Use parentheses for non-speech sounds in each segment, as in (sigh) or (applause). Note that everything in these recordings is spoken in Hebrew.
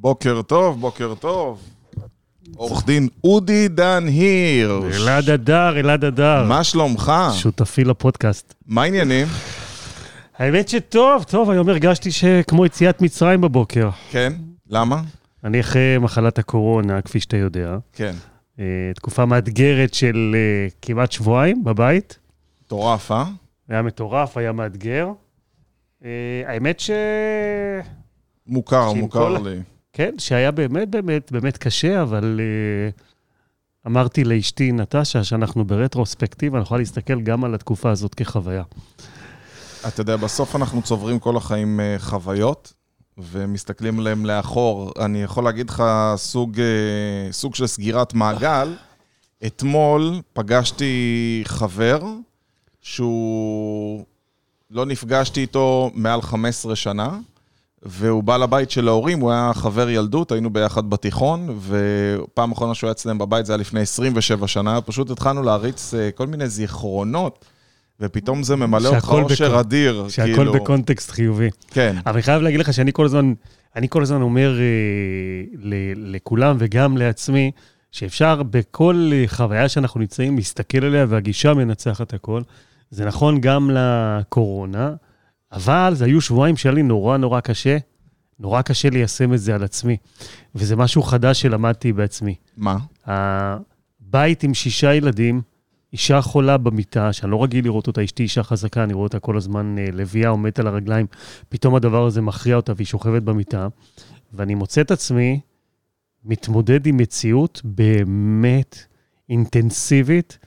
בוקר טוב, בוקר טוב. עורך דין אודי דן הירש. אלעד אדר, אלעד אדר. מה שלומך? שותפי לפודקאסט. מה העניינים? האמת שטוב, טוב, היום הרגשתי שכמו יציאת מצרים בבוקר. כן? למה? אני אחרי מחלת הקורונה, כפי שאתה יודע. כן. אה, תקופה מאתגרת של אה, כמעט שבועיים בבית. מטורף, אה? היה מטורף, היה מאתגר. אה, האמת ש... מוכר, מוכר כל- לי. כן, שהיה באמת באמת באמת קשה, אבל uh, אמרתי לאשתי נטשה שאנחנו ברטרוספקטיבה, אני יכולה להסתכל גם על התקופה הזאת כחוויה. אתה יודע, בסוף אנחנו צוברים כל החיים אה, חוויות, ומסתכלים עליהם לאחור. אני יכול להגיד לך סוג, אה, סוג של סגירת מעגל. אתמול פגשתי חבר שהוא... לא נפגשתי איתו מעל 15 שנה, והוא בא לבית של ההורים, הוא היה חבר ילדות, היינו ביחד בתיכון, ופעם אחרונה שהוא היה אצלם בבית זה היה לפני 27 שנה, פשוט התחלנו להריץ אה, כל מיני זיכרונות, ופתאום זה ממלא אותך אושר אדיר. שהכל כאילו, בקונטקסט חיובי. כן, אבל אני חייב להגיד לך שאני כל הזמן, אני כל הזמן אומר אה, ל- לכולם וגם לעצמי, שאפשר בכל אה, חוויה שאנחנו נמצאים להסתכל עליה והגישה מנצחת הכל. זה נכון גם לקורונה, אבל זה היו שבועיים שהיה לי נורא נורא קשה, נורא קשה ליישם את זה על עצמי. וזה משהו חדש שלמדתי בעצמי. מה? הבית עם שישה ילדים, אישה חולה במיטה, שאני לא רגיל לראות אותה, אשתי אישה חזקה, אני רואה אותה כל הזמן אה, לביאה עומדת על הרגליים, פתאום הדבר הזה מכריע אותה והיא שוכבת במיטה, ואני מוצא את עצמי מתמודד עם מציאות באמת אינטנסיבית,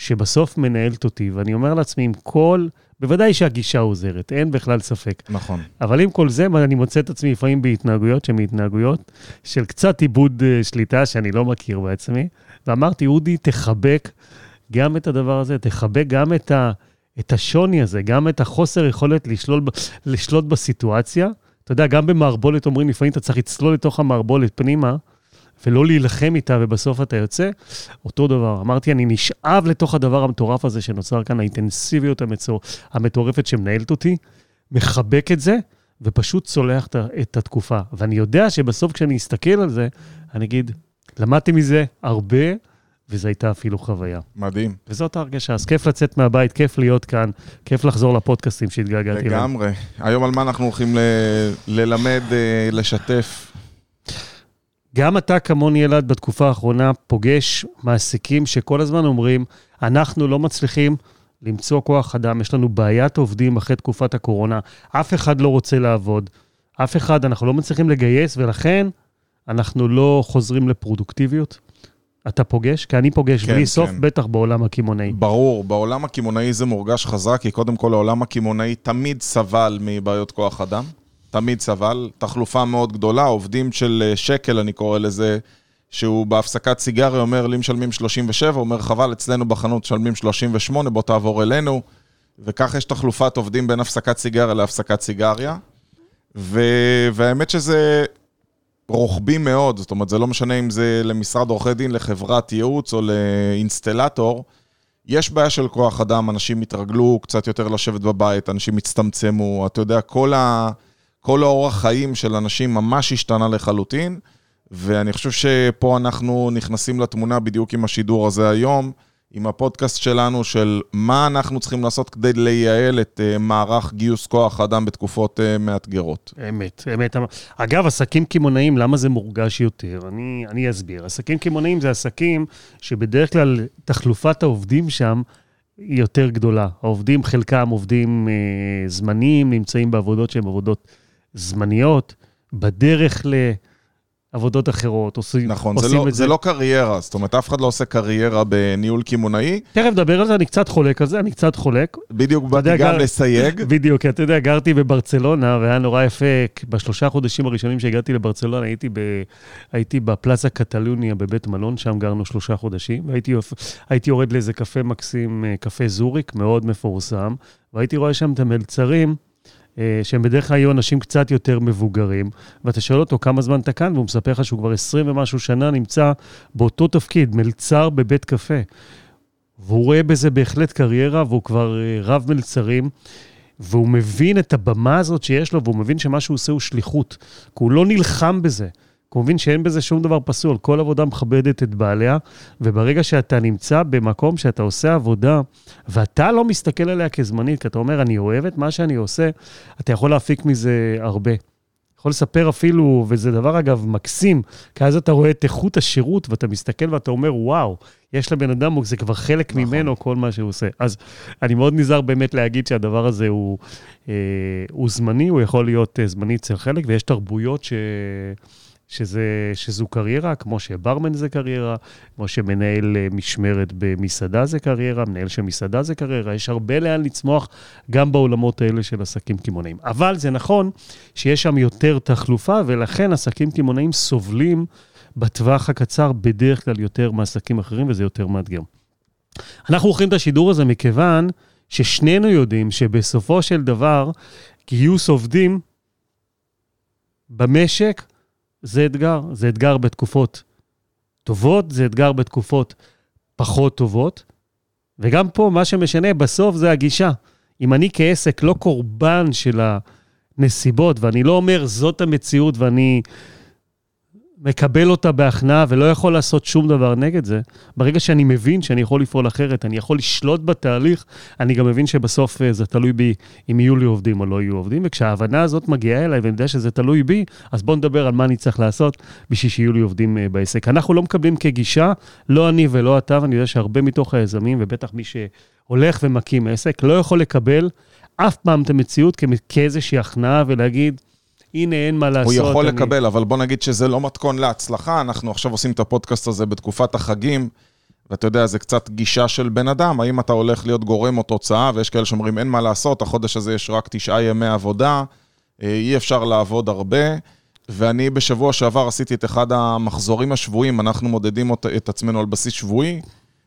שבסוף מנהלת אותי, ואני אומר לעצמי, עם כל, בוודאי שהגישה עוזרת, אין בכלל ספק. נכון. אבל עם כל זה, אני מוצא את עצמי לפעמים בהתנהגויות שהן התנהגויות של קצת איבוד אה, שליטה שאני לא מכיר בעצמי. ואמרתי, אודי, תחבק גם את הדבר הזה, תחבק גם את, ה, את השוני הזה, גם את החוסר יכולת לשלול, לשלוט בסיטואציה. אתה יודע, גם במערבולת אומרים, לפעמים אתה צריך לצלול לתוך המערבולת פנימה, ולא להילחם איתה, ובסוף אתה יוצא. אותו דבר. אמרתי, אני נשאב לתוך הדבר המטורף הזה שנוצר כאן, האינטנסיביות המצור, המטורפת שמנהלת אותי, מחבק את זה, ופשוט צולח את התקופה. ואני יודע שבסוף כשאני אסתכל על זה, אני אגיד, למדתי מזה הרבה, וזו הייתה אפילו חוויה. מדהים. וזאת ההרגשה. אז כיף לצאת מהבית, כיף להיות כאן, כיף לחזור לפודקאסטים שהתגעגעתי אליהם. לגמרי. היום על מה אנחנו הולכים ל- ללמד, אה, לשתף? גם אתה כמוני, אלעד, בתקופה האחרונה פוגש מעסיקים שכל הזמן אומרים, אנחנו לא מצליחים למצוא כוח אדם, יש לנו בעיית עובדים אחרי תקופת הקורונה, אף אחד לא רוצה לעבוד, אף אחד, אנחנו לא מצליחים לגייס, ולכן אנחנו לא חוזרים לפרודוקטיביות. אתה פוגש? כי אני פוגש כן, בלי סוף, כן. בטח בעולם הקמעונאי. ברור, בעולם הקמעונאי זה מורגש חזק, כי קודם כל העולם הקמעונאי תמיד סבל מבעיות כוח אדם. תמיד סבל. תחלופה מאוד גדולה, עובדים של אה, שקל, אני קורא לזה, שהוא בהפסקת סיגריה אומר, לי משלמים 37, הוא אומר, חבל, אצלנו בחנות משלמים 38, בוא תעבור אלינו. וכך יש תחלופת עובדים בין הפסקת סיגריה להפסקת סיגריה. ו... והאמת שזה רוחבי מאוד, זאת אומרת, זה לא משנה אם זה למשרד עורכי דין, לחברת ייעוץ או לאינסטלטור. יש בעיה של כוח אדם, אנשים התרגלו קצת יותר לשבת בבית, אנשים הצטמצמו, אתה יודע, כל, ה... כל האורח חיים של אנשים ממש השתנה לחלוטין, ואני חושב שפה אנחנו נכנסים לתמונה בדיוק עם השידור הזה היום, עם הפודקאסט שלנו של מה אנחנו צריכים לעשות כדי לייעל את uh, מערך גיוס כוח אדם בתקופות uh, מאתגרות. אמת, אמת. אגב, עסקים קמעונאים, למה זה מורגש יותר? אני, אני אסביר. עסקים קמעונאים זה עסקים שבדרך כלל תחלופת העובדים שם היא יותר גדולה. העובדים, חלקם עובדים אה, זמניים, נמצאים בעבודות שהן עבודות זמניות, בדרך לעבודות אחרות, עושים, נכון, זה עושים לא, את זה לא קריירה, זאת אומרת, אף אחד לא עושה קריירה בניהול קמעונאי, תכף נדבר על זה, אני קצת חולק על זה, אני קצת חולק. בדיוק באתי גם לסייג. (laughs) בדיוק, אתה יודע, גרתי בברצלונה, והיה נורא יפה. בשלושה חודשים הראשונים שהגעתי לברצלונה, הייתי, ב, הייתי בפלאזה קטלוניה בבית מלון, שם גרנו שלושה חודשים, והייתי הייתי יורד לאיזה קפה מקסים, אה, קפה זוריק, מאוד מפורסם, והייתי רואה שם את המלצרים, שהם בדרך כלל היו אנשים קצת יותר מבוגרים, ואתה שואל אותו כמה זמן אתה כאן, והוא מספר לך שהוא כבר 20 ומשהו שנה נמצא באותו תפקיד, מלצר בבית קפה. והוא רואה בזה בהחלט קריירה, והוא כבר אה, רב מלצרים, והוא מבין את הבמה הזאת שיש לו, והוא מבין שמה שהוא עושה הוא שליחות, כי הוא לא נלחם בזה. הוא מבין שאין בזה שום דבר פסול, כל עבודה מכבדת את בעליה, וברגע שאתה נמצא במקום שאתה עושה עבודה, ואתה לא מסתכל עליה כזמנית, כי אתה אומר, אני אוהב את מה שאני עושה, אתה יכול להפיק מזה הרבה. יכול לספר אפילו, וזה דבר אגב מקסים, כי אז אתה רואה את איכות השירות ואתה מסתכל ואתה אומר, וואו, יש לבן אדם, זה כבר חלק נכון. ממנו, כל מה שהוא עושה. אז אני מאוד נזהר באמת להגיד שהדבר הזה הוא, אה, הוא זמני, הוא יכול להיות אה, זמני אצל חלק, ויש תרבויות ש... שזה, שזו קריירה, כמו שברמן זה קריירה, כמו שמנהל אה, משמרת במסעדה זה קריירה, מנהל של מסעדה זה קריירה, יש הרבה לאן לצמוח גם בעולמות האלה של עסקים קמעונאים. אבל זה נכון שיש שם יותר תחלופה, ולכן עסקים קמעונאים סובלים בטווח הקצר בדרך כלל יותר מעסקים אחרים, וזה יותר מאתגר. אנחנו עורכים את השידור הזה מכיוון ששנינו יודעים שבסופו של דבר, גיוס עובדים במשק זה אתגר. זה אתגר בתקופות טובות, זה אתגר בתקופות פחות טובות. וגם פה, מה שמשנה בסוף זה הגישה. אם אני כעסק לא קורבן של הנסיבות, ואני לא אומר זאת המציאות ואני מקבל אותה בהכנעה ולא יכול לעשות שום דבר נגד זה, ברגע שאני מבין שאני יכול לפעול אחרת, אני יכול לשלוט בתהליך, אני גם מבין שבסוף אה, זה תלוי בי אם יהיו לי עובדים או לא יהיו עובדים, וכשההבנה הזאת מגיעה אליי ואני יודע שזה תלוי בי, אז בואו נדבר על מה אני צריך לעשות בשביל שיהיו לי עובדים אה, בעסק. אנחנו לא מקבלים כגישה, לא אני ולא אתה, ואני יודע שהרבה מתוך היזמים, ובטח מי שהולך ומקים עסק, לא יכול לקבל אף פעם את המציאות כאיזושהי הכנעה ולהגיד, הנה, אין מה לעשות. הוא יכול אני... לקבל, אבל בוא נגיד שזה לא מתכון להצלחה. אנחנו עכשיו עושים את הפודקאסט הזה בתקופת החגים, ואתה יודע, זה קצת גישה של בן אדם, האם אתה הולך להיות גורם או תוצאה, ויש כאלה שאומרים, אין מה לעשות, החודש הזה יש רק תשעה ימי עבודה, אה, אי אפשר לעבוד הרבה. ואני בשבוע שעבר עשיתי את אחד המחזורים השבועיים, אנחנו מודדים את עצמנו על בסיס שבועי,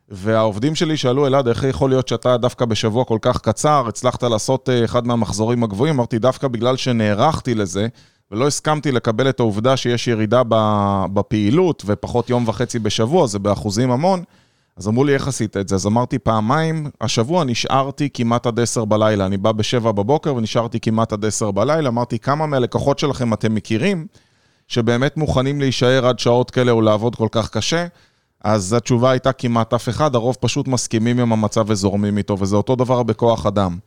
והעובדים שלי שאלו, אלעד, איך יכול להיות שאתה דווקא בשבוע כל כך קצר, הצלחת לעשות אה, אחד מהמחזורים הגבוהים? אמרתי, דווקא בגלל שנערכתי לזה, ולא הסכמתי לקבל את העובדה שיש ירידה בפעילות, ופחות יום וחצי בשבוע, זה באחוזים המון, אז אמרו לי, איך עשית את זה? אז אמרתי, פעמיים, השבוע נשארתי כמעט עד עשר בלילה. אני בא בשבע בבוקר ונשארתי כמעט עד עשר בלילה. אמרתי, כמה מהלקוחות שלכם אתם מכירים, שבאמת מוכנים להישאר עד שעות כאלה או לעבוד כל כך קשה? אז התשובה הייתה כמעט אף אחד, הרוב פשוט מסכימים עם המצב וזורמים איתו, וזה אותו דבר בכוח אדם.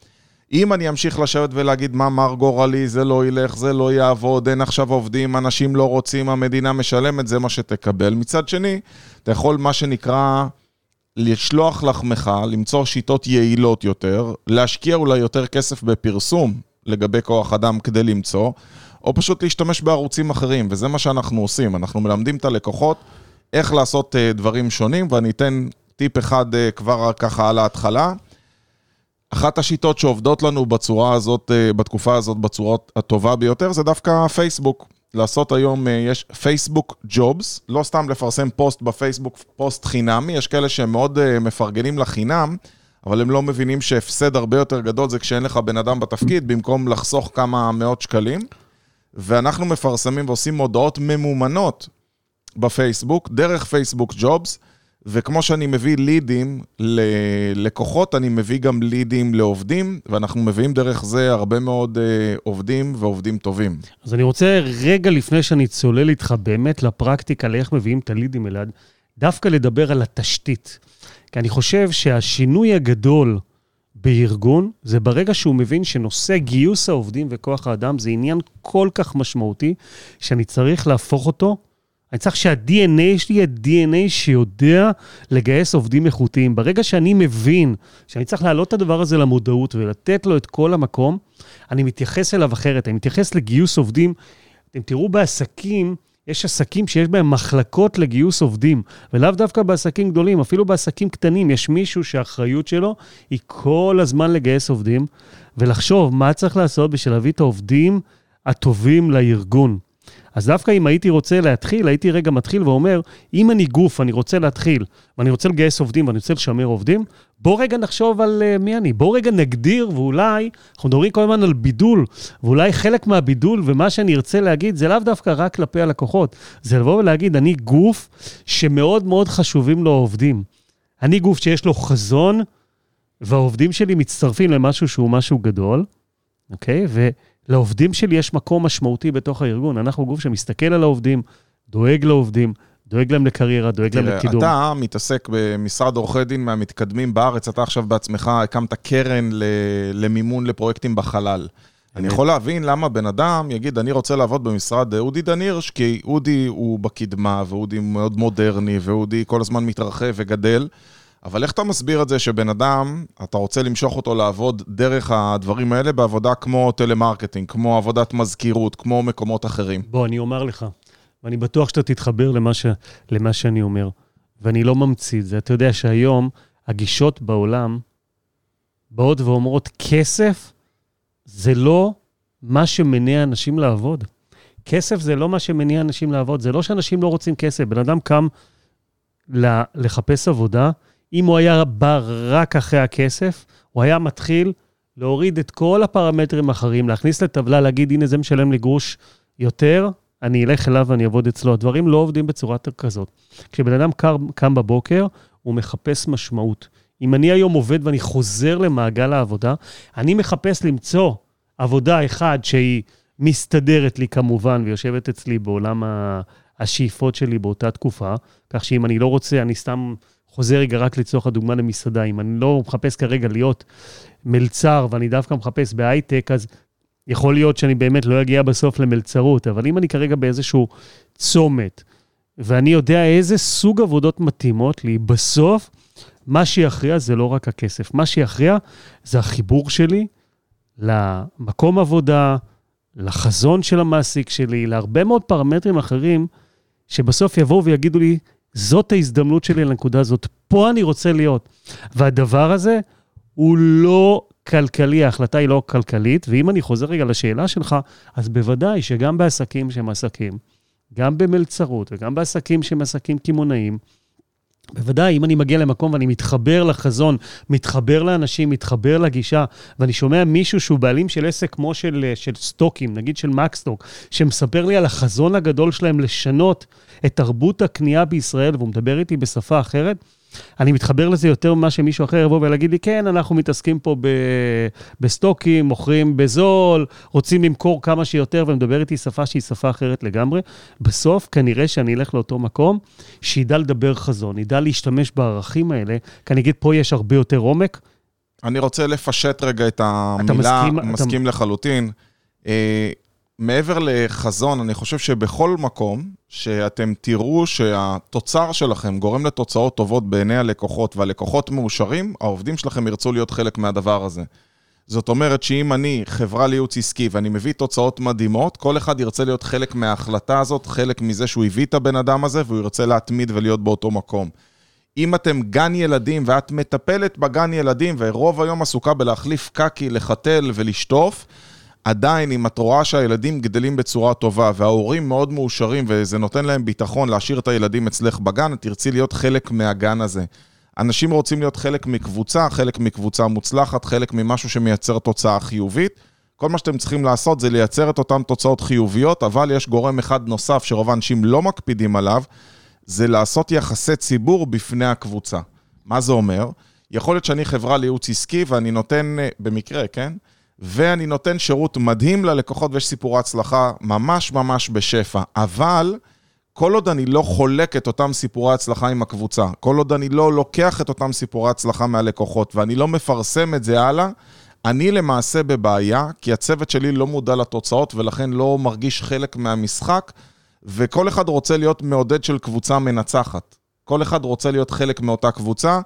אם אני אמשיך לשבת ולהגיד מה מר גורלי, זה לא ילך, זה לא יעבוד, אין עכשיו עובדים, אנשים לא רוצים, המדינה משלמת, זה מה שתקבל. מצד שני, אתה יכול, מה שנקרא, לשלוח לחמך, למצוא שיטות יעילות יותר, להשקיע אולי יותר כסף בפרסום לגבי כוח אדם כדי למצוא, או פשוט להשתמש בערוצים אחרים, וזה מה שאנחנו עושים. אנחנו מלמדים את הלקוחות איך לעשות אה, דברים שונים, ואני אתן טיפ אחד אה, כבר ככה על ההתחלה. אחת השיטות שעובדות לנו בצורה הזאת, אה, בתקופה הזאת, בצורה הטובה ביותר, זה דווקא פייסבוק. לעשות היום, יש פייסבוק ג'ובס, לא סתם לפרסם פוסט בפייסבוק, פוסט חינמי, יש כאלה שהם מאוד מפרגנים לחינם, אבל הם לא מבינים שהפסד הרבה יותר גדול זה כשאין לך בן אדם בתפקיד, במקום לחסוך כמה מאות שקלים. ואנחנו מפרסמים ועושים מודעות ממומנות בפייסבוק, דרך פייסבוק ג'ובס, וכמו שאני מביא לידים ללקוחות, אני מביא גם לידים לעובדים, ואנחנו מביאים דרך זה הרבה מאוד uh, עובדים ועובדים טובים. אז אני רוצה רגע לפני שאני צולל איתך באמת לפרקטיקה, לאיך מביאים את הלידים אלעד, דווקא לדבר על התשתית. כי אני חושב שהשינוי הגדול בארגון, זה ברגע שהוא מבין שנושא גיוס העובדים וכוח האדם זה עניין כל כך משמעותי, שאני צריך להפוך אותו אני צריך שה-DNA שלי יהיה DNA שיודע לגייס עובדים איכותיים. ברגע שאני מבין שאני צריך להעלות את הדבר הזה למודעות ולתת לו את כל המקום, אני מתייחס אליו אחרת. אני מתייחס לגיוס עובדים. אתם תראו בעסקים, יש עסקים שיש בהם מחלקות לגיוס עובדים, ולאו דווקא בעסקים גדולים, אפילו בעסקים קטנים, יש מישהו שהאחריות שלו היא כל הזמן לגייס עובדים, ולחשוב מה צריך לעשות בשביל להביא את העובדים הטובים לארגון. אז דווקא אם הייתי רוצה להתחיל, הייתי רגע מתחיל ואומר, אם אני גוף, אני רוצה להתחיל, ואני רוצה לגייס עובדים ואני רוצה לשמר עובדים, בוא רגע נחשוב על uh, מי אני. בוא רגע נגדיר, ואולי, אנחנו מדברים כל הזמן על בידול, ואולי חלק מהבידול ומה שאני ארצה להגיד, זה לאו דווקא רק כלפי הלקוחות, זה לבוא ולהגיד, אני גוף שמאוד מאוד חשובים לו עובדים. אני גוף שיש לו חזון, והעובדים שלי מצטרפים למשהו שהוא משהו גדול, אוקיי? Okay? לעובדים שלי יש מקום משמעותי בתוך הארגון. אנחנו גוף שמסתכל על העובדים, דואג לעובדים, דואג להם לקריירה, דואג להם לקידום. אתה מתעסק במשרד עורכי דין מהמתקדמים בארץ, אתה עכשיו בעצמך הקמת קרן למימון לפרויקטים בחלל. אני יכול להבין למה בן אדם יגיד, אני רוצה לעבוד במשרד אודי דנירש, כי אודי הוא בקדמה, ואודי מאוד מודרני, ואודי כל הזמן מתרחב וגדל. אבל איך אתה מסביר את זה שבן אדם, אתה רוצה למשוך אותו לעבוד דרך הדברים האלה בעבודה כמו טלמרקטינג, כמו עבודת מזכירות, כמו מקומות אחרים? בוא, אני אומר לך, ואני בטוח שאתה תתחבר למה, ש... למה שאני אומר, ואני לא ממציא את זה. אתה יודע שהיום הגישות בעולם באות ואומרות, כסף זה לא מה שמניע אנשים לעבוד. כסף זה לא מה שמניע אנשים לעבוד, זה לא שאנשים לא רוצים כסף. בן אדם קם לחפש עבודה, אם הוא היה בא רק אחרי הכסף, הוא היה מתחיל להוריד את כל הפרמטרים האחרים, להכניס לטבלה, להגיד, הנה זה משלם לי גרוש יותר, אני אלך אליו ואני אעבוד אצלו. הדברים לא עובדים בצורה כזאת. כשבן אדם קם, קם בבוקר, הוא מחפש משמעות. אם אני היום עובד ואני חוזר למעגל העבודה, אני מחפש למצוא עבודה אחת שהיא מסתדרת לי כמובן ויושבת אצלי בעולם השאיפות שלי באותה תקופה, כך שאם אני לא רוצה, אני סתם חוזר רגע רק לצורך הדוגמה למסעדה, אם אני לא מחפש כרגע להיות מלצר ואני דווקא מחפש בהייטק, אז יכול להיות שאני באמת לא אגיע בסוף למלצרות, אבל אם אני כרגע באיזשהו צומת, ואני יודע איזה סוג עבודות מתאימות לי, בסוף, מה שיכריע זה לא רק הכסף. מה שיכריע זה החיבור שלי למקום עבודה, לחזון של המעסיק שלי, להרבה מאוד פרמטרים אחרים, שבסוף יבואו ויגידו לי, זאת ההזדמנות שלי לנקודה הזאת, פה אני רוצה להיות. והדבר הזה הוא לא כלכלי, ההחלטה היא לא כלכלית, ואם אני חוזר רגע לשאלה שלך, אז בוודאי שגם בעסקים שהם עסקים, גם במלצרות וגם בעסקים שהם עסקים קמעונאיים, בוודאי, אם אני מגיע למקום ואני מתחבר לחזון, מתחבר לאנשים, מתחבר לגישה, ואני שומע מישהו שהוא בעלים של עסק כמו של, של סטוקים, נגיד של מקסטוק, שמספר לי על החזון הגדול שלהם לשנות את תרבות הקנייה בישראל, והוא מדבר איתי בשפה אחרת, אני מתחבר לזה יותר ממה שמישהו אחר יבוא ולהגיד לי, כן, אנחנו מתעסקים פה ב... בסטוקים, מוכרים בזול, רוצים למכור כמה שיותר, ומדבר איתי שפה שהיא שפה אחרת לגמרי. בסוף, כנראה שאני אלך לאותו מקום, שידע לדבר חזון, ידע להשתמש בערכים האלה, כי אני אגיד, פה יש הרבה יותר עומק. אני רוצה לפשט רגע את המילה, אתה מסכים, מסכים אתה... לחלוטין. מעבר לחזון, אני חושב שבכל מקום שאתם תראו שהתוצר שלכם גורם לתוצאות טובות בעיני הלקוחות והלקוחות מאושרים, העובדים שלכם ירצו להיות חלק מהדבר הזה. זאת אומרת שאם אני חברה לייעוץ עסקי ואני מביא תוצאות מדהימות, כל אחד ירצה להיות חלק מההחלטה הזאת, חלק מזה שהוא הביא את הבן אדם הזה והוא ירצה להתמיד ולהיות באותו מקום. אם אתם גן ילדים ואת מטפלת בגן ילדים ורוב היום עסוקה בלהחליף קקי, לחתל ולשטוף, עדיין, אם את רואה שהילדים גדלים בצורה טובה וההורים מאוד מאושרים וזה נותן להם ביטחון להשאיר את הילדים אצלך בגן, את תרצי להיות חלק מהגן הזה. אנשים רוצים להיות חלק מקבוצה, חלק מקבוצה מוצלחת, חלק ממשהו שמייצר תוצאה חיובית. כל מה שאתם צריכים לעשות זה לייצר את אותן תוצאות חיוביות, אבל יש גורם אחד נוסף שרוב האנשים לא מקפידים עליו, זה לעשות יחסי ציבור בפני הקבוצה. מה זה אומר? יכול להיות שאני חברה לייעוץ עסקי ואני נותן, אה, במקרה, כן? ואני נותן שירות מדהים ללקוחות ויש סיפורי הצלחה ממש ממש בשפע. אבל כל עוד אני לא חולק את אותם סיפורי הצלחה עם הקבוצה, כל עוד אני לא לוקח את אותם סיפורי הצלחה מהלקוחות ואני לא מפרסם את זה הלאה, אני למעשה בבעיה, כי הצוות שלי לא מודע לתוצאות ולכן לא מרגיש חלק מהמשחק, וכל אחד רוצה להיות מעודד של קבוצה מנצחת. כל אחד רוצה להיות חלק מאותה קבוצה.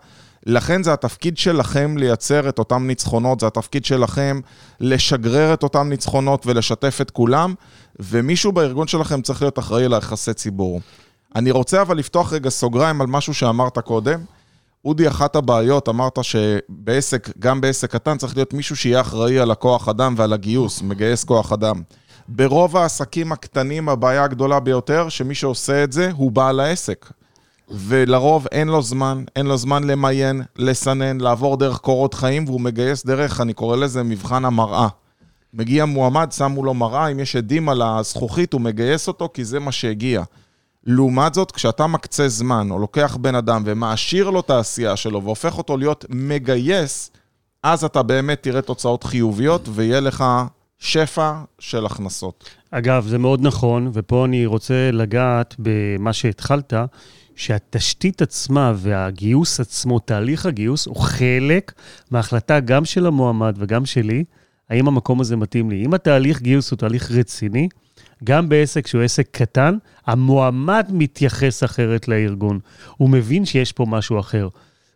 לכן זה התפקיד שלכם לייצר את אותם ניצחונות, זה התפקיד שלכם לשגרר את אותם ניצחונות ולשתף את כולם, ומישהו בארגון שלכם צריך להיות אחראי ליחסי ציבור. אני רוצה אבל לפתוח רגע סוגריים על משהו שאמרת קודם. אודי, אחת הבעיות, אמרת שבעסק, גם בעסק קטן, צריך להיות מישהו שיהיה אחראי על הכוח אדם ועל הגיוס, מגייס כוח אדם. ברוב העסקים הקטנים הבעיה הגדולה ביותר, שמי שעושה את זה הוא בעל העסק. ולרוב אין לו זמן, אין לו זמן למיין, לסנן, לעבור דרך קורות חיים, והוא מגייס דרך, אני קורא לזה מבחן המראה. מגיע מועמד, שמו לו מראה, אם יש עדים על הזכוכית, הוא מגייס אותו, כי זה מה שהגיע. לעומת זאת, כשאתה מקצה זמן, או לוקח בן אדם ומעשיר לו את העשייה שלו, והופך אותו להיות מגייס, אז אתה באמת תראה תוצאות חיוביות, ויהיה לך שפע של הכנסות. אגב, זה מאוד נכון, ופה אני רוצה לגעת במה שהתחלת, שהתשתית עצמה והגיוס עצמו, תהליך הגיוס, הוא חלק מההחלטה גם של המועמד וגם שלי, האם המקום הזה מתאים לי. אם התהליך גיוס הוא תהליך רציני, גם בעסק שהוא עסק קטן, המועמד מתייחס אחרת לארגון. הוא מבין שיש פה משהו אחר.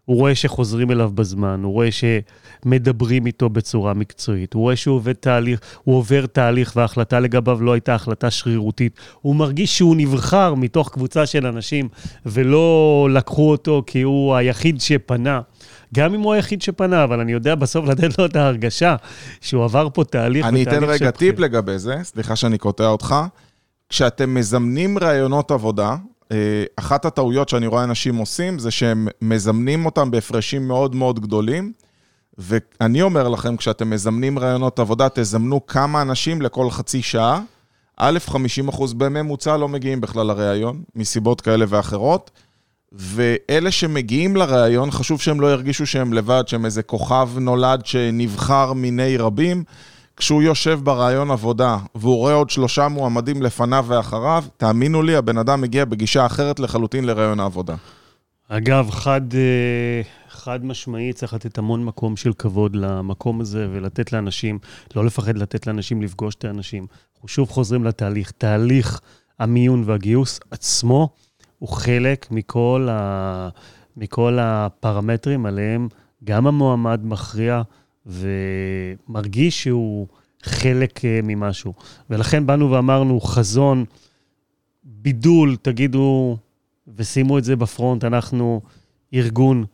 הוא רואה שחוזרים אליו בזמן, הוא רואה שמדברים איתו בצורה מקצועית, הוא רואה שהוא עובד תהליך, הוא עובר תהליך וההחלטה לגביו לא הייתה החלטה שרירותית. הוא מרגיש שהוא נבחר מתוך קבוצה של אנשים ולא לקחו אותו כי הוא היחיד שפנה. גם אם הוא היחיד שפנה, אבל אני יודע בסוף לתת לו את ההרגשה שהוא עבר פה תהליך. אני אתן רגע טיפ לגבי זה, סליחה שאני קוטע אותך. כשאתם מזמנים ראיונות עבודה, אחת הטעויות שאני רואה אנשים עושים, זה שהם מזמנים אותם בהפרשים מאוד מאוד גדולים. ואני אומר לכם, כשאתם מזמנים ראיונות עבודה, תזמנו כמה אנשים לכל חצי שעה. א', 50% בממוצע לא מגיעים בכלל לראיון, מסיבות כאלה ואחרות. ואלה שמגיעים לראיון, חשוב שהם לא ירגישו שהם לבד, שהם איזה כוכב נולד שנבחר מיני רבים. כשהוא יושב ברעיון עבודה והוא רואה עוד שלושה מועמדים לפניו ואחריו, תאמינו לי, הבן אדם מגיע בגישה אחרת לחלוטין לרעיון העבודה. אגב, חד, אה, חד משמעי, צריך לתת המון מקום של כבוד למקום הזה ולתת לאנשים, לא לפחד לתת לאנשים לפגוש את האנשים. אנחנו שוב חוזרים לתהליך. תהליך המיון והגיוס עצמו הוא חלק מכל, ה, מכל הפרמטרים עליהם גם המועמד מכריע. ומרגיש שהוא חלק אה, ממשהו. ולכן באנו ואמרנו, חזון, בידול, תגידו, ושימו את זה בפרונט, אנחנו ארגון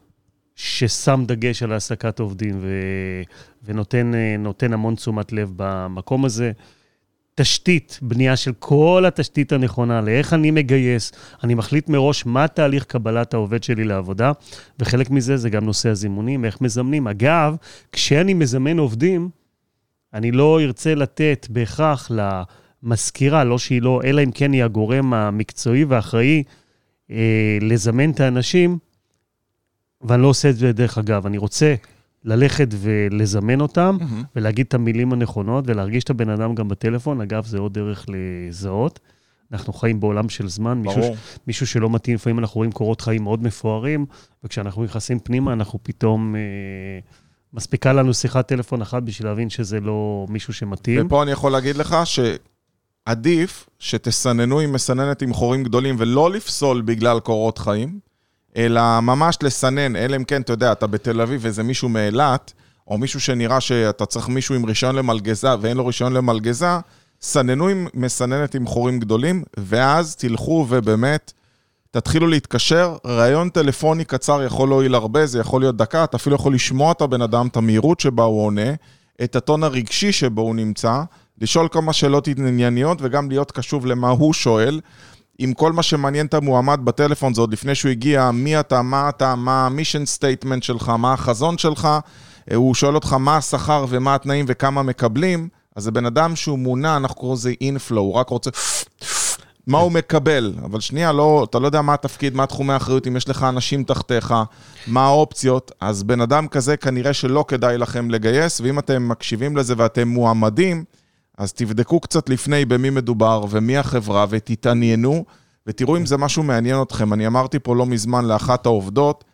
ששם דגש על העסקת עובדים ו... ונותן אה, המון תשומת לב במקום הזה. תשתית, בנייה של כל התשתית הנכונה, לאיך אני מגייס, אני מחליט מראש מה תהליך קבלת העובד שלי לעבודה, וחלק מזה זה גם נושא הזימונים, איך מזמנים. אגב, כשאני מזמן עובדים, אני לא ארצה לתת בהכרח למזכירה, לא שהיא לא, אלא אם כן היא הגורם המקצועי והאחראי אה, לזמן את האנשים, ואני לא עושה את זה דרך אגב, אני רוצה ללכת ולזמן אותם, mm-hmm. ולהגיד את המילים הנכונות, ולהרגיש את הבן אדם גם בטלפון. אגב, זה עוד דרך לזהות. אנחנו חיים בעולם של זמן. ברור. מישהו, מישהו שלא מתאים, לפעמים אנחנו רואים קורות חיים מאוד מפוארים, וכשאנחנו נכנסים פנימה, אנחנו פתאום... אה, מספיקה לנו שיחת טלפון אחת בשביל להבין שזה לא מישהו שמתאים. ופה אני יכול להגיד לך שעדיף שתסננו עם מסננת עם חורים גדולים ולא לפסול בגלל קורות חיים, אלא ממש לסנן, אלא אם כן, אתה יודע, אתה בתל אביב ואיזה מישהו מאילת, או מישהו שנראה שאתה צריך מישהו עם רישיון למלגזה ואין לו רישיון למלגזה, סננו עם מסננת עם חורים גדולים, ואז תלכו ובאמת תתחילו להתקשר. ראיון טלפוני קצר יכול להועיל הרבה, זה יכול להיות דקה, אתה אפילו יכול לשמוע את הבן אדם, את המהירות שבה הוא עונה, את הטון הרגשי שבו הוא נמצא, לשאול כמה שאלות ענייניות וגם להיות קשוב למה הוא שואל. אם כל מה שמעניין את המועמד בטלפון זה עוד לפני שהוא הגיע, מי אתה, מה אתה, מה ה mission statement שלך, מה החזון שלך, אה, הוא שואל אותך מה השכר ומה התנאים וכמה מקבלים, אז זה בן אדם שהוא מונע, אנחנו קוראים לזה אינפלואו, הוא רק רוצה... מה הוא מקבל, אבל שנייה, לא, אתה לא יודע מה התפקיד, מה תחומי האחריות, אם יש לך אנשים תחתיך, מה האופציות, אז בן אדם כזה כנראה שלא כדאי לכם לגייס, ואם אתם מקשיבים לזה ואתם מועמדים, אז תבדקו קצת לפני במי מדובר ומי החברה ותתעניינו, ותראו אם זה משהו מעניין אתכם. אני אמרתי פה לא מזמן לאחת העובדות,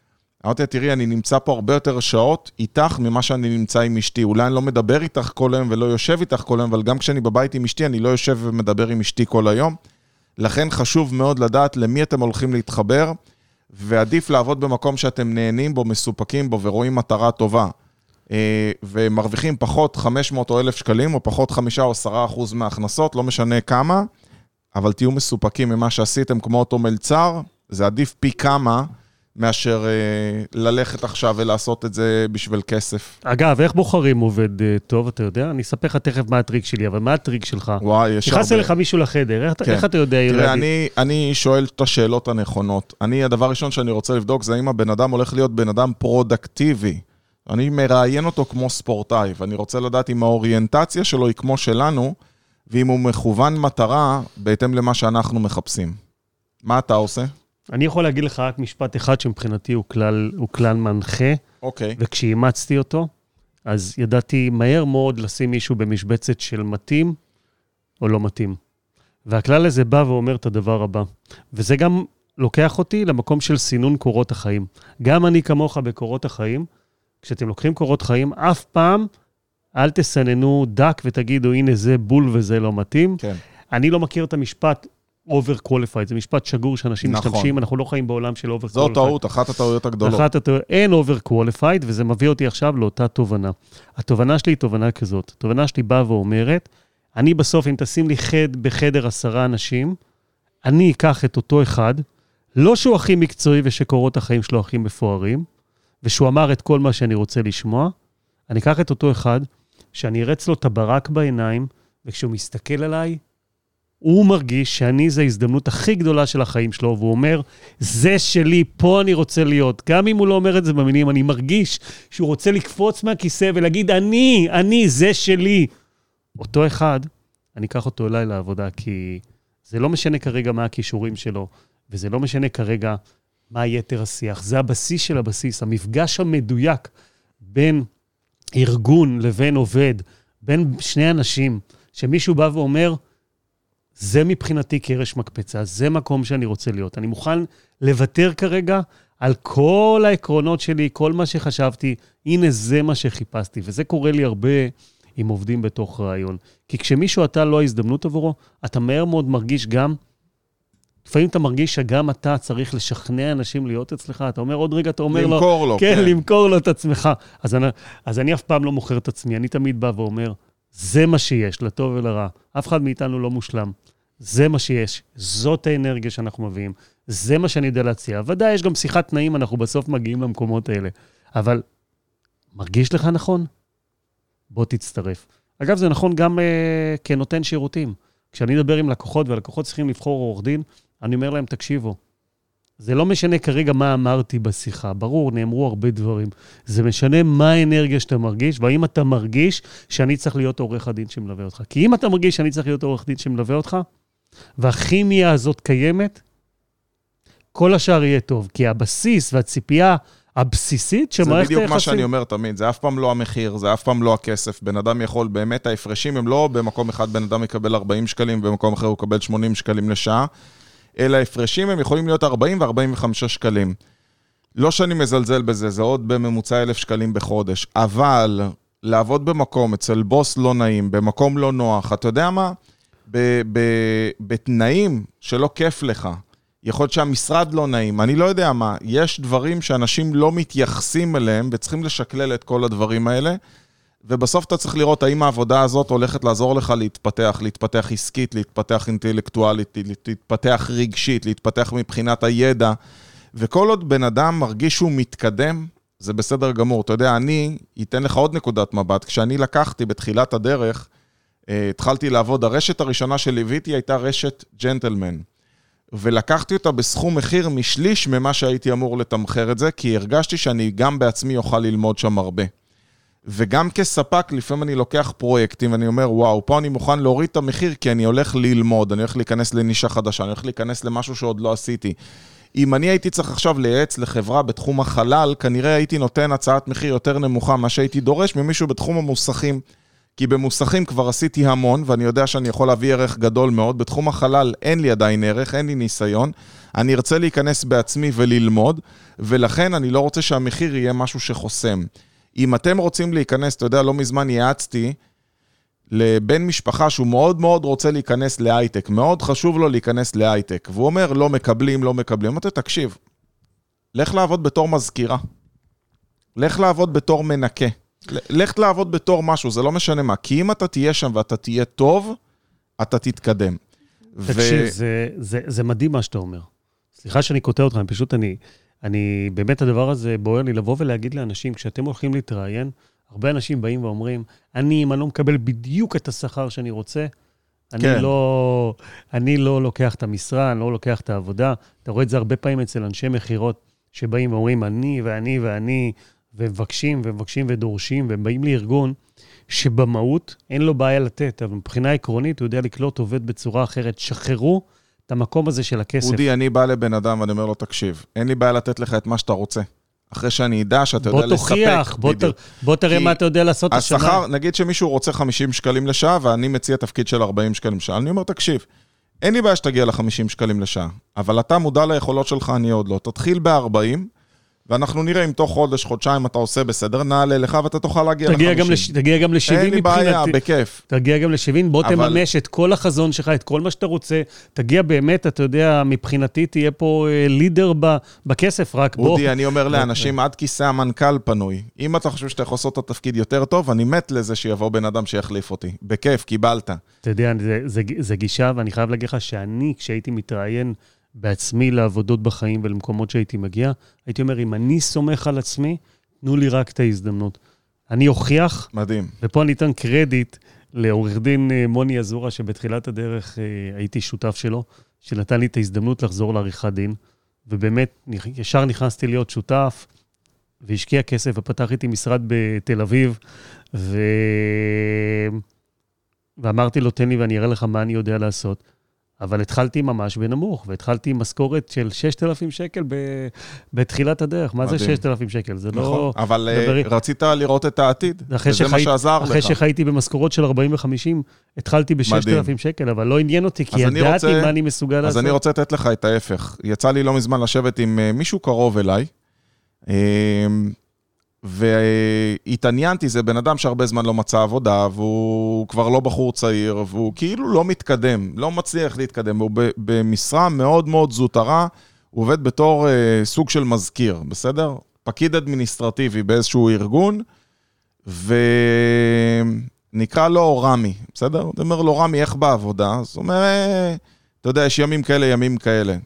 אמרתי לה, תראי, אני נמצא פה הרבה יותר שעות איתך ממה שאני נמצא עם אשתי. אולי אני לא מדבר איתך כל היום ולא יושב איתך כל היום, אבל גם כשאני בבית עם אשתי, אני לא יושב ומדבר עם אשתי כל היום. לכן חשוב מאוד לדעת למי אתם הולכים להתחבר, ועדיף לעבוד במקום שאתם נהנים בו, מסופקים בו ורואים מטרה טובה. אה, ומרוויחים פחות 500 או 1,000 שקלים, או פחות 5 או 10 אחוז מההכנסות, לא משנה כמה, אבל תהיו מסופקים ממה שעשיתם כמו אותו מלצר, זה עדיף פי כמה. מאשר אה, ללכת עכשיו ולעשות את זה בשביל כסף. אגב, איך בוחרים עובד אה, טוב, אתה יודע? אני אספר לך תכף מה הטריק שלי, אבל מה הטריק שלך? וואי, יש הרבה... נכנס אליך מישהו לחדר, איך, כן. איך אתה יודע? תראה, אני, אני שואל את השאלות הנכונות. אני, הדבר הראשון שאני רוצה לבדוק זה האם הבן אדם הולך להיות בן אדם פרודקטיבי. אני מראיין אותו כמו ספורטאי, ואני רוצה לדעת אם האוריינטציה שלו היא כמו שלנו, ואם הוא מכוון מטרה בהתאם למה שאנחנו מחפשים. מה אתה עושה? אני יכול להגיד לך רק משפט אחד שמבחינתי הוא כלל, הוא כלל מנחה. אוקיי. Okay. וכשאימצתי אותו, אז ידעתי מהר מאוד לשים מישהו במשבצת של מתאים או לא מתאים. והכלל הזה בא ואומר את הדבר הבא, וזה גם לוקח אותי למקום של סינון קורות החיים. גם אני כמוך בקורות החיים, כשאתם לוקחים קורות חיים, אף פעם אל תסננו דק ותגידו, הנה זה בול וזה לא מתאים. כן. אני לא מכיר את המשפט over qualified, זה משפט שגור שאנשים נכון. משתמשים, אנחנו לא חיים בעולם של over qualified. זו טעות, אחת הטעויות הגדולות. אחת הטעויות, אין over qualified, וזה מביא אותי עכשיו לאותה תובנה. התובנה שלי היא תובנה כזאת. התובנה שלי באה ואומרת, אני בסוף, אם תשים לי חד בחדר עשרה אנשים, אני אקח את אותו אחד, לא שהוא הכי מקצועי ושקורות החיים שלו הכי מפוארים, ושהוא אמר את כל מה שאני רוצה לשמוע, אני אקח את אותו אחד, שאני ארץ לו את הברק בעיניים, וכשהוא מסתכל עליי, הוא מרגיש שאני זו ההזדמנות הכי גדולה של החיים שלו, והוא אומר, זה שלי, פה אני רוצה להיות. גם אם הוא לא אומר את זה במילים, אני מרגיש שהוא רוצה לקפוץ מהכיסא ולהגיד, אני, אני, זה שלי. אותו אחד, אני אקח אותו אליי לעבודה, כי זה לא משנה כרגע מה הכישורים שלו, וזה לא משנה כרגע מה יתר השיח. זה הבסיס של הבסיס, המפגש המדויק בין ארגון לבין עובד, בין שני אנשים, שמישהו בא ואומר, זה מבחינתי קרש מקפצה, זה מקום שאני רוצה להיות. אני מוכן לוותר כרגע על כל העקרונות שלי, כל מה שחשבתי, הנה זה מה שחיפשתי. וזה קורה לי הרבה עם עובדים בתוך רעיון. כי כשמישהו אתה לא ההזדמנות עבורו, אתה מהר מאוד מרגיש גם, לפעמים אתה מרגיש שגם אתה צריך לשכנע אנשים להיות אצלך. אתה אומר, עוד רגע אתה אומר לו... למכור לו, כן, כן. למכור לו את עצמך. אז אני, אז אני אף פעם לא מוכר את עצמי, אני תמיד בא ואומר, זה מה שיש, לטוב ולרע. אף אחד מאיתנו לא מושלם. זה מה שיש, זאת האנרגיה שאנחנו מביאים, זה מה שאני יודע להציע. ודאי, יש גם שיחת תנאים, אנחנו בסוף מגיעים למקומות האלה. אבל מרגיש לך נכון? בוא תצטרף. אגב, זה נכון גם אה, כנותן שירותים. כשאני מדבר עם לקוחות, והלקוחות צריכים לבחור עורך דין, אני אומר להם, תקשיבו, זה לא משנה כרגע מה אמרתי בשיחה. ברור, נאמרו הרבה דברים. זה משנה מה האנרגיה שאתה מרגיש, והאם אתה מרגיש שאני צריך להיות עורך הדין שמלווה אותך. כי אם אתה מרגיש שאני צריך להיות עורך דין שמלווה אותך, והכימיה הזאת קיימת, כל השאר יהיה טוב. כי הבסיס והציפייה הבסיסית זה שמערכת בדיוק מה היחסים... שאני אומר תמיד, זה אף פעם לא המחיר, זה אף פעם לא הכסף. בן אדם יכול, באמת, ההפרשים הם לא במקום אחד בן אדם יקבל 40 שקלים, ובמקום אחר הוא יקבל 80 שקלים לשעה, אלא הפרשים הם יכולים להיות 40 ו-45 שקלים. לא שאני מזלזל בזה, זה עוד בממוצע 1,000 שקלים בחודש, אבל לעבוד במקום אצל בוס לא נעים, במקום לא נוח, אתה יודע מה? ב- ב- בתנאים שלא כיף לך, יכול להיות שהמשרד לא נעים, אני לא יודע מה, יש דברים שאנשים לא מתייחסים אליהם ותצריכים לשקלל את כל הדברים האלה, ובסוף אתה צריך לראות האם העבודה הזאת הולכת לעזור לך להתפתח, להתפתח עסקית, להתפתח אינטלקטואלית, להתפתח רגשית, להתפתח מבחינת הידע, וכל עוד בן אדם מרגיש שהוא מתקדם, זה בסדר גמור. אתה יודע, אני אתן לך עוד נקודת מבט. כשאני לקחתי בתחילת הדרך, אה, התחלתי לעבוד, הרשת הראשונה שליוויתי הייתה רשת ג'נטלמן. ולקחתי אותה בסכום מחיר משליש ממה שהייתי אמור לתמחר את זה, כי הרגשתי שאני גם בעצמי אוכל ללמוד שם הרבה. וגם כספק, לפעמים אני לוקח פרויקטים ואני אומר, וואו, פה אני מוכן להוריד את המחיר כי אני הולך ללמוד, אני הולך להיכנס לנישה חדשה, אני הולך להיכנס למשהו שעוד לא עשיתי. אם אני הייתי צריך עכשיו לייעץ לחברה בתחום החלל, כנראה הייתי נותן הצעת מחיר יותר נמוכה ממה שהייתי דורש ממישהו בתחום המוסכים. כי במוסכים כבר עשיתי המון, ואני יודע שאני יכול להביא ערך גדול מאוד. בתחום החלל אין לי עדיין ערך, אין לי ניסיון. אני ארצה להיכנס בעצמי וללמוד, ולכן אני לא רוצה שהמחיר יהיה משהו שחוסם. אם אתם רוצים להיכנס, אתה יודע, לא מזמן יעצתי לבן משפחה שהוא מאוד מאוד רוצה להיכנס להייטק, מאוד חשוב לו להיכנס להייטק, והוא אומר, לא מקבלים, לא מקבלים. אמרתי, תקשיב, לך לעבוד בתור מזכירה. לך לעבוד בתור מנקה. לך לעבוד בתור משהו, זה לא משנה מה. כי אם אתה תהיה שם ואתה תהיה טוב, אתה תתקדם. תקשיב, ו... זה, זה, זה מדהים מה שאתה אומר. סליחה שאני קוטע אותך, אני פשוט, אני, אני, באמת הדבר הזה בוער לי לבוא ולהגיד לאנשים, כשאתם הולכים להתראיין, הרבה אנשים באים ואומרים, אני, אם אני לא מקבל בדיוק את השכר שאני רוצה, אני, כן. לא, אני לא לוקח את המשרה, אני לא לוקח את העבודה. אתה רואה את זה הרבה פעמים אצל אנשי מכירות, שבאים ואומרים, אני ואני ואני, ומבקשים ומבקשים ודורשים, והם באים לארגון שבמהות אין לו בעיה לתת, אבל מבחינה עקרונית הוא יודע לקלוט עובד בצורה אחרת. שחררו את המקום הזה של הכסף. אודי, אני בא לבן אדם ואני אומר לו, תקשיב, אין לי בעיה לתת לך את מה שאתה רוצה, אחרי שאני אדע שאתה יודע לספק. תוכיח, בוא, ת, בדיוק. בוא תראה מה אתה יודע לעשות השנה. השכר, נגיד שמישהו רוצה 50 שקלים לשעה, ואני מציע תפקיד של 40 שקלים לשעה, אני אומר, תקשיב, אין לי בעיה שתגיע ל-50 שקלים לשעה, אבל אתה מודע ליכולות שלך, אני עוד לא. תתחיל ב-40, ואנחנו נראה אם תוך חודש, חודשיים אתה עושה בסדר, נעלה לך ואתה תוכל להגיע ל-50. תגיע גם, לש, תגיע גם ל-70 אין לי בעיה, בכיף. תגיע גם ל-70, בוא אבל- תממש את כל החזון שלך, את כל מה שאתה רוצה. תגיע באמת, אתה יודע, מבחינתי תהיה פה אה, לידר ב, בכסף, רק בוא. אודי, אני אומר לאנשים, עד כיסא המנכ"ל פנוי. אם אתה חושב שאתה יכול לעשות את התפקיד יותר טוב, אני מת לזה שיבוא בן אדם שיחליף אותי. בכיף, קיבלת. אתה יודע, זה, זה, זה גישה, ואני חייב להגיד לך שאני, כשהייתי מתראיין בעצמי לעבודות בחיים ולמקומות שהייתי מגיע, הייתי אומר, אם אני סומך על עצמי, תנו לי רק את ההזדמנות. אני אוכיח, מדהים. ופה אני אתן קרדיט לעורך דין אה, מוני אזורה, שבתחילת הדרך אה, הייתי שותף שלו, שנתן לי את ההזדמנות לחזור לעריכת דין, ובאמת, ישר נכנסתי להיות שותף, והשקיע כסף, ופתח איתי משרד בתל אביב, ו... ואמרתי לו, תן לי ואני אראה לך מה אני יודע לעשות. אבל התחלתי ממש בנמוך, והתחלתי עם משכורת של 6,000 שקל ב... בתחילת הדרך. מה זה מדהים. 6,000 שקל? זה נכון. לא... אבל אה, דברי- רצית לראות את העתיד, אחרי וזה מה שחייתי- שעזר אחרי לך. שחייתי במשכורות של 40 ו-50, התחלתי ב-6,000 שקל, אבל לא עניין אותי, כי אז ידעתי רוצה- מה אני מסוגל אז לעשות. אני רוצה לתת לך את ההפך. יצא לי לא מזמן לשבת עם אה, מישהו קרוב אליי, אה, והתעניינתי, זה בן אדם שהרבה זמן לא מצא עבודה, והוא כבר לא בחור צעיר, והוא כאילו לא מתקדם, לא מצליח להתקדם, הוא במשרה מאוד מאוד זוטרה, הוא עובד בתור אה, סוג של מזכיר, בסדר? פקיד אדמיניסטרטיבי באיזשהו ארגון, ונקרא לו רמי, בסדר? אני אומר לו, רמי, איך בעבודה? אז הוא אומר, "אה, אתה יודע, יש ימים כאלה, ימים כאלה.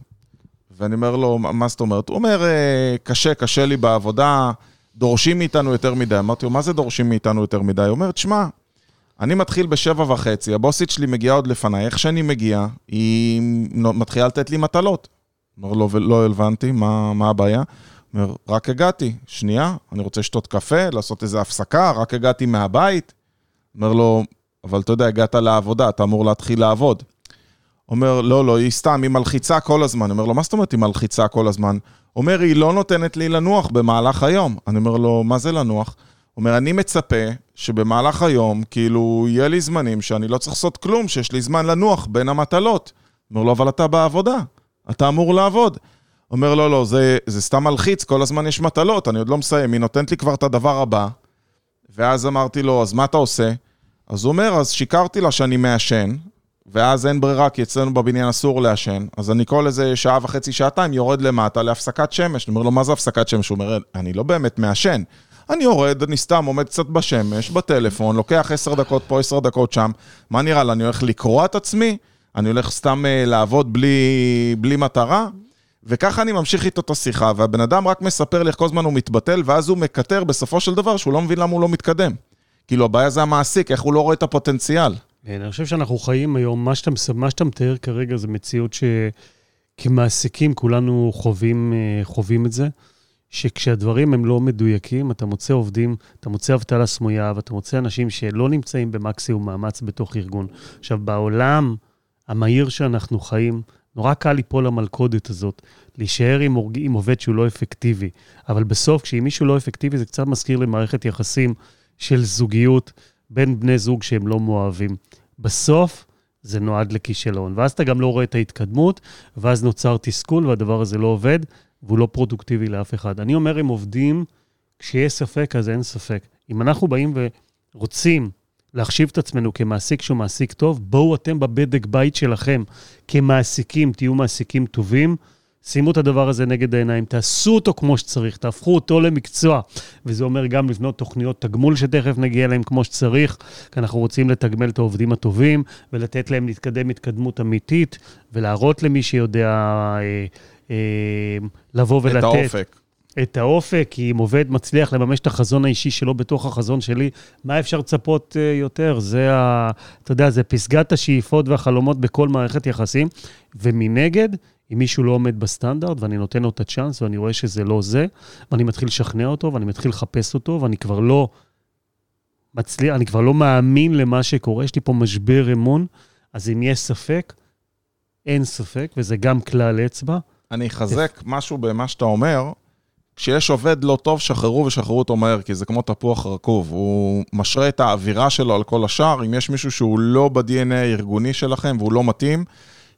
ואני אומר לו, "מה- מה זאת אומרת? הוא אומר, "אה, קשה, קשה לי בעבודה, דורשים מאיתנו יותר מדי. אמרתי לו, מה זה דורשים מאיתנו יותר מדי? הוא אומר, תשמע, אני מתחיל בשבע וחצי, הבוסית שלי מגיעה עוד לפניי, איך שאני מגיע, היא מתחילה לתת לי מטלות. אומר לו, לא הבנתי, מה, מה הבעיה? אומר, רק הגעתי, שנייה, אני רוצה לשתות קפה, לעשות איזו הפסקה, רק הגעתי מהבית. אומר לו, אבל אתה יודע, הגעת לעבודה, אתה אמור להתחיל לעבוד. אומר, לא, לא, היא סתם, היא מלחיצה כל הזמן. אומר לו, מה זאת אומרת היא מלחיצה כל הזמן? אומר, היא לא נותנת לי לנוח במהלך היום. אני אומר לו, מה זה לנוח? אומר, אני מצפה שבמהלך היום, כאילו, יהיה לי זמנים שאני לא צריך לעשות כלום, שיש לי זמן לנוח בין המטלות. אומר לו, אבל אתה בעבודה, אתה אמור לעבוד. אומר, לא, לא, זה, זה סתם מלחיץ, כל הזמן יש מטלות, אני עוד לא מסיים, היא נותנת לי כבר את הדבר הבא. ואז אמרתי לו, אז מה אתה עושה? אז הוא אומר, אז שיקרתי לה שאני מעשן, ואז אין ברירה, כי אצלנו בבניין אסור לעשן, אז אני כל איזה שעה וחצי, שעתיים, יורד למטה להפסקת שמש. אני אומר לו, מה זה הפסקת שמש? הוא אומר, אני לא באמת מעשן. אני יורד, אני סתם עומד קצת בשמש, בטלפון, לוקח עשר דקות פה, עשר דקות שם. מה נראה לי, אני הולך לקרוע את עצמי? אני הולך סתם אה, לעבוד בלי, בלי מטרה? וככה אני ממשיך איתו את השיחה, והבן אדם רק מספר לי איך כל הזמן הוא מתבטל, ואז הוא מקטר בסופו של דבר שהוא לא מבין למה הוא לא מתקדם. כאילו, הבעיה זה המעסיק, איך הוא לא רואה את הפוטנציאל. כן, אני חושב שאנחנו חיים היום, מה שאתה, מה שאתה מתאר כרגע זה מציאות שכמעסיקים כולנו חווים, אה, חווים את זה, שכשהדברים הם לא מדויקים, אתה מוצא עובדים, אתה מוצא אבטלה סמויה, ואתה מוצא אנשים שלא נמצאים במקסימום מאמץ בתוך ארגון. עכשיו, בעולם המהיר שאנחנו חיים, נורא קל ליפול למלכודת הזאת, להישאר עם, עם עובד שהוא לא אפקטיבי. אבל בסוף, כשאם מישהו לא אפקטיבי, זה קצת מזכיר למערכת יחסים של זוגיות בין בני זוג שהם לא מאוהבים. בסוף, זה נועד לכישלון. ואז אתה גם לא רואה את ההתקדמות, ואז נוצר תסכול, והדבר הזה לא עובד, והוא לא פרודוקטיבי לאף אחד. אני אומר, אם עובדים, כשיש ספק, אז אין ספק. אם אנחנו באים ורוצים להחשיב את עצמנו כמעסיק שהוא מעסיק טוב, בואו אתם בבדק בית שלכם כמעסיקים, תהיו מעסיקים טובים. שימו את הדבר הזה נגד העיניים, תעשו אותו כמו שצריך, תהפכו אותו למקצוע. וזה אומר גם לבנות תוכניות תגמול שתכף נגיע אליהם כמו שצריך, כי אנחנו רוצים לתגמל את העובדים הטובים ולתת להם להתקדם התקדמות אמיתית, ולהראות למי שיודע אה, אה, לבוא ולתת. את האופק. את האופק, כי אם עובד מצליח לממש את החזון האישי שלו בתוך החזון שלי, מה אפשר לצפות אה, יותר? זה ה... אתה יודע, זה פסגת השאיפות והחלומות בכל מערכת יחסים. ומנגד, אם מישהו לא עומד בסטנדרט, ואני נותן לו את הצ'אנס, ואני רואה שזה לא זה, ואני מתחיל לשכנע אותו, ואני מתחיל לחפש אותו, ואני כבר לא מצליח, אני כבר לא מאמין למה שקורה, יש לי פה משבר אמון, אז אם יש ספק, אין ספק, וזה גם כלל אצבע. אני אחזק משהו במה שאתה אומר, כשיש עובד לא טוב, שחררו ושחררו אותו מהר, כי זה כמו תפוח רקוב. הוא משרה את האווירה שלו על כל השאר. אם יש מישהו שהוא לא ב-DNA הארגוני שלכם והוא לא מתאים,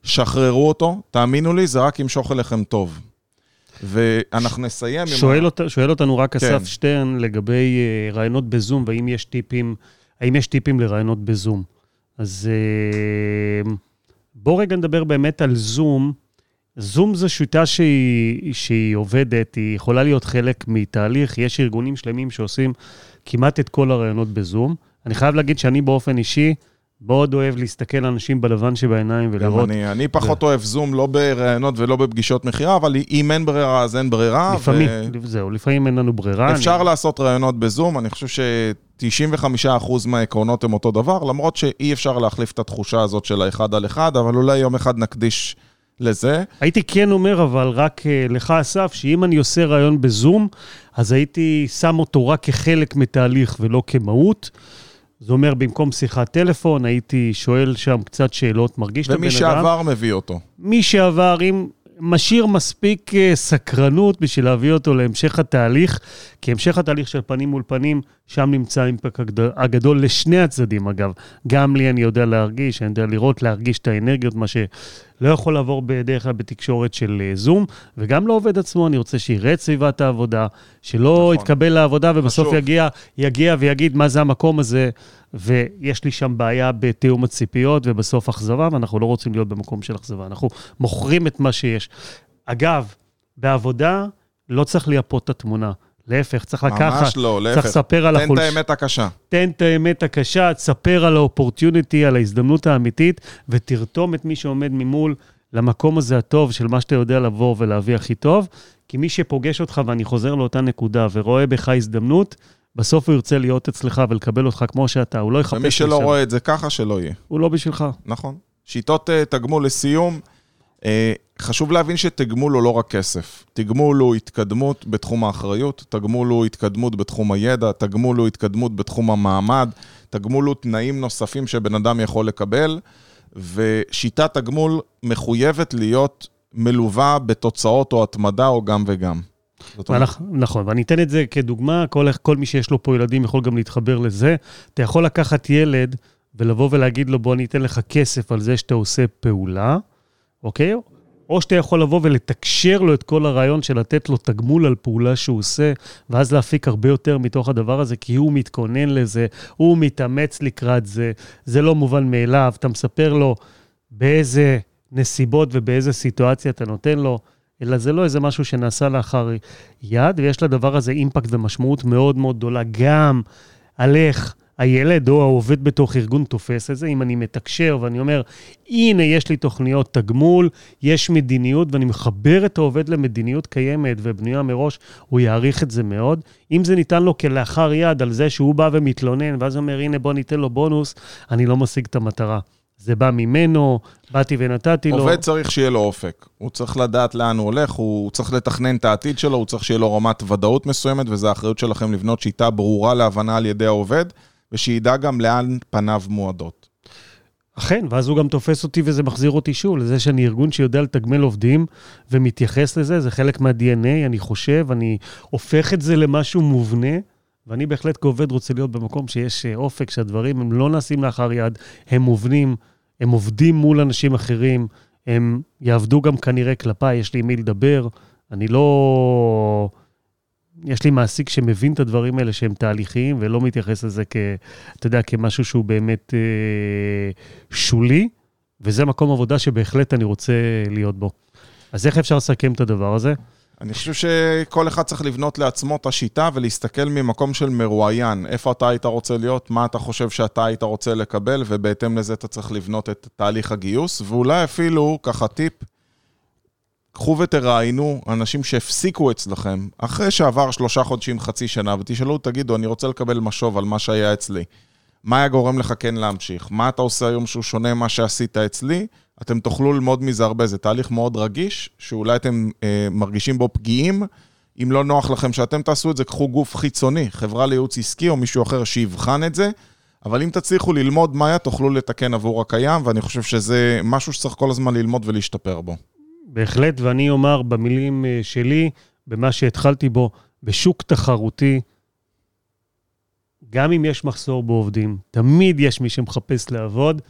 שחררו אותו. תאמינו לי, זה רק ימשוך אליכם טוב. ואנחנו נסיים שואל, עם... אות, שואל אותנו רק כן. אסף שטרן לגבי uh, רעיונות בזום, והאם יש טיפים, האם יש טיפים לרעיונות בזום. אז uh, בואו רגע נדבר באמת על זום. זום זו שיטה שהיא, שהיא עובדת, היא יכולה להיות חלק מתהליך, יש ארגונים שלמים שעושים כמעט את כל הרעיונות בזום. אני חייב להגיד שאני באופן אישי מאוד אוהב להסתכל לאנשים בלבן שבעיניים גם ולראות. אני, אני פחות אוהב זום, לא בראיונות ולא בפגישות מכירה, אבל אם אין ברירה, אז אין ברירה. לפעמים, זהו, לפעמים אין לנו ברירה. אפשר אני- לעשות ראיונות בזום, אני חושב ש-95% מהעקרונות הם אותו דבר, למרות שאי אפשר להחליף את התחושה הזאת של האחד על אחד, אבל אולי יום אחד נקדיש לזה. הייתי כן אומר, אבל רק אה, לך, אסף, שאם אני עושה רעיון בזום, אז הייתי שם אותו רק כחלק מתהליך ולא כמהות. זה אומר, במקום שיחת טלפון, הייתי שואל שם קצת שאלות, מרגיש את הבן ומי אדם. שעבר מביא אותו. מי שעבר, אם משאיר מספיק אה, סקרנות בשביל להביא אותו להמשך התהליך, כי המשך התהליך של פנים מול פנים, שם נמצא האימפקט הגדול, לשני הצדדים, אגב. גם לי אני יודע להרגיש, אני יודע לראות, להרגיש את האנרגיות, מה שלא יכול לעבור בדרך כלל בתקשורת של אה, זום, וגם לעובד עצמו, אני רוצה שיראה את סביבת העבודה, שלא נכון. יתקבל לעבודה ובסוף חשוב. יגיע, יגיע ויגיד מה זה המקום הזה, ויש לי שם בעיה בתיאום הציפיות ובסוף אכזבה, ואנחנו לא רוצים להיות במקום של אכזבה. אנחנו מוכרים את מה שיש. אגב, בעבודה לא צריך לייפות את התמונה. להפך, צריך לקחת, ממש לא, צריך להפך. לספר על תן את החולש... האמת הקשה. תן את האמת הקשה, תספר על האופורטיוניטי, על ההזדמנות האמיתית, ותרתום את מי שעומד ממול למקום הזה הטוב של מה שאתה יודע לבוא ולהביא הכי טוב. כי מי שפוגש אותך, ואני חוזר לאותה נקודה, ורואה בך הזדמנות, בסוף הוא ירצה להיות אצלך ולקבל אותך כמו שאתה, הוא לא יחפש ומי שלא לשם. רואה את זה ככה, שלא יהיה. הוא לא בשבילך. נכון. שיטות אה, תגמול לסיום, חשוב להבין שתגמול הוא לא רק כסף. תגמול הוא התקדמות בתחום האחריות, תגמול הוא התקדמות בתחום הידע, תגמול הוא התקדמות בתחום המעמד, תגמול הוא תנאים נוספים שבן אדם יכול לקבל, ושיטת תגמול מחויבת להיות מלווה בתוצאות או התמדה או גם וגם. ואנחנו, נכון, ואני אתן את זה כדוגמה, כל, כל מי שיש לו פה ילדים יכול גם להתחבר לזה. אתה יכול לקחת ילד ולבוא ולהגיד לו, בוא אני אתן לך כסף על זה שאתה עושה פעולה, אוקיי? או שאתה יכול לבוא ולתקשר לו את כל הרעיון של לתת לו תגמול על פעולה שהוא עושה, ואז להפיק הרבה יותר מתוך הדבר הזה, כי הוא מתכונן לזה, הוא מתאמץ לקראת זה, זה לא מובן מאליו. אתה מספר לו באיזה נסיבות ובאיזה סיטואציה אתה נותן לו, אלא זה לא איזה משהו שנעשה לאחר יד, ויש לדבר הזה אימפקט ומשמעות מאוד מאוד גדולה, גם על איך הילד או העובד בתוך ארגון תופס את זה. אם אני מתקשר ואני אומר, הנה, יש לי תוכניות תגמול, יש מדיניות, ואני מחבר את העובד למדיניות קיימת ובנויה מראש, הוא יעריך את זה מאוד. אם זה ניתן לו כלאחר יד על זה שהוא בא ומתלונן, ואז אומר, הנה, בוא ניתן לו בונוס, אני לא משיג את המטרה. זה בא ממנו, באתי ונתתי לו. עובד צריך שיהיה לו אופק. הוא צריך לדעת לאן הוא הולך, הוא צריך לתכנן את העתיד שלו, הוא צריך שיהיה לו רמת ודאות מסוימת, וזו האחריות שלכם לבנות שיטה ברורה להבנה על ידי העובד, ושידע גם לאן פניו מועדות. אכן, ואז הוא גם תופס אותי וזה מחזיר אותי שוב לזה שאני ארגון שיודע לתגמל עובדים ומתייחס לזה, זה חלק מה-DNA, אני חושב, אני הופך את זה למשהו מובנה, ואני בהחלט כעובד רוצה להיות במקום שיש אה, אופק, שהדברים הם לא נעשים לאחר יד, הם מובנים, הם עובדים מול אנשים אחרים, הם יעבדו גם כנראה כלפיי, יש לי עם מי לדבר, אני לא... יש לי מעסיק שמבין את הדברים האלה שהם תהליכיים ולא מתייחס לזה כ... אתה יודע, כמשהו שהוא באמת אה, שולי, וזה מקום עבודה שבהחלט אני רוצה להיות בו. אז איך אפשר לסכם את הדבר הזה? אני חושב שכל אחד צריך לבנות לעצמו את השיטה ולהסתכל ממקום של מרואיין. איפה אתה היית רוצה להיות, מה אתה חושב שאתה היית רוצה לקבל, ובהתאם לזה אתה צריך לבנות את תהליך הגיוס. ואולי אפילו, ככה טיפ, קחו ותראיינו אנשים שהפסיקו אצלכם, אחרי שעבר שלושה חודשים, חצי שנה, ותשאלו, תגידו, אני רוצה לקבל משוב על מה שהיה אצלי. מה היה גורם לך כן להמשיך? מה אתה עושה היום שהוא שונה ממה שעשית אצלי? אתם תוכלו ללמוד מזה הרבה, זה תהליך מאוד רגיש, שאולי אתם אה, מרגישים בו פגיעים. אם לא נוח לכם שאתם תעשו את זה, קחו גוף חיצוני, חברה לייעוץ עסקי או מישהו אחר שיבחן את זה. אבל אם תצליחו ללמוד מה היה, תוכלו לתקן עבור הקיים, ואני חושב שזה משהו שצריך כל הזמן ללמוד ולהשתפר בו. בהחלט, ואני אומר במילים אה, שלי, במה שהתחלתי בו, בשוק תחרותי, גם אם יש מחסור בעובדים, תמיד יש מי שמחפש לעבוד,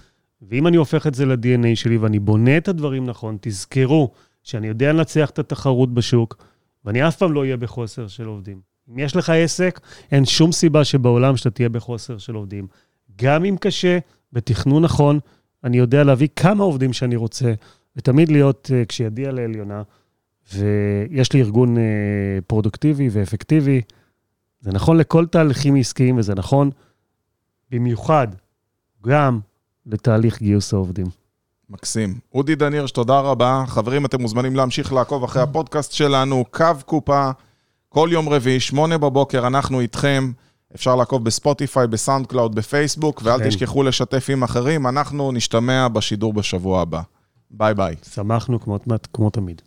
ואם אני הופך את זה ל-DNA שלי ואני בונה את הדברים נכון, תזכרו שאני יודע לנצח את התחרות בשוק, ואני אף פעם לא אהיה בחוסר של עובדים. אם יש לך עסק, אין שום סיבה שבעולם שאתה תהיה בחוסר של עובדים. גם אם קשה, בתכנון נכון, אני יודע להביא כמה עובדים שאני רוצה, ותמיד להיות uh, כשידיע לעליונה, ויש לי ארגון uh, פרודוקטיבי ואפקטיבי. זה נכון לכל תהליכים עסקיים, וזה נכון במיוחד גם לתהליך גיוס העובדים. מקסים. אודי דנירש, תודה רבה. חברים, אתם מוזמנים להמשיך לעקוב אחרי הפודקאסט שלנו, קו קופה, כל יום רביעי, שמונה בבוקר, אנחנו איתכם. אפשר לעקוב בספוטיפיי, בסאונד קלאוד, בפייסבוק, ואל תשכחו לשתף עם אחרים. אנחנו נשתמע בשידור בשבוע הבא. ביי ביי. שמחנו כמו, כמו תמיד.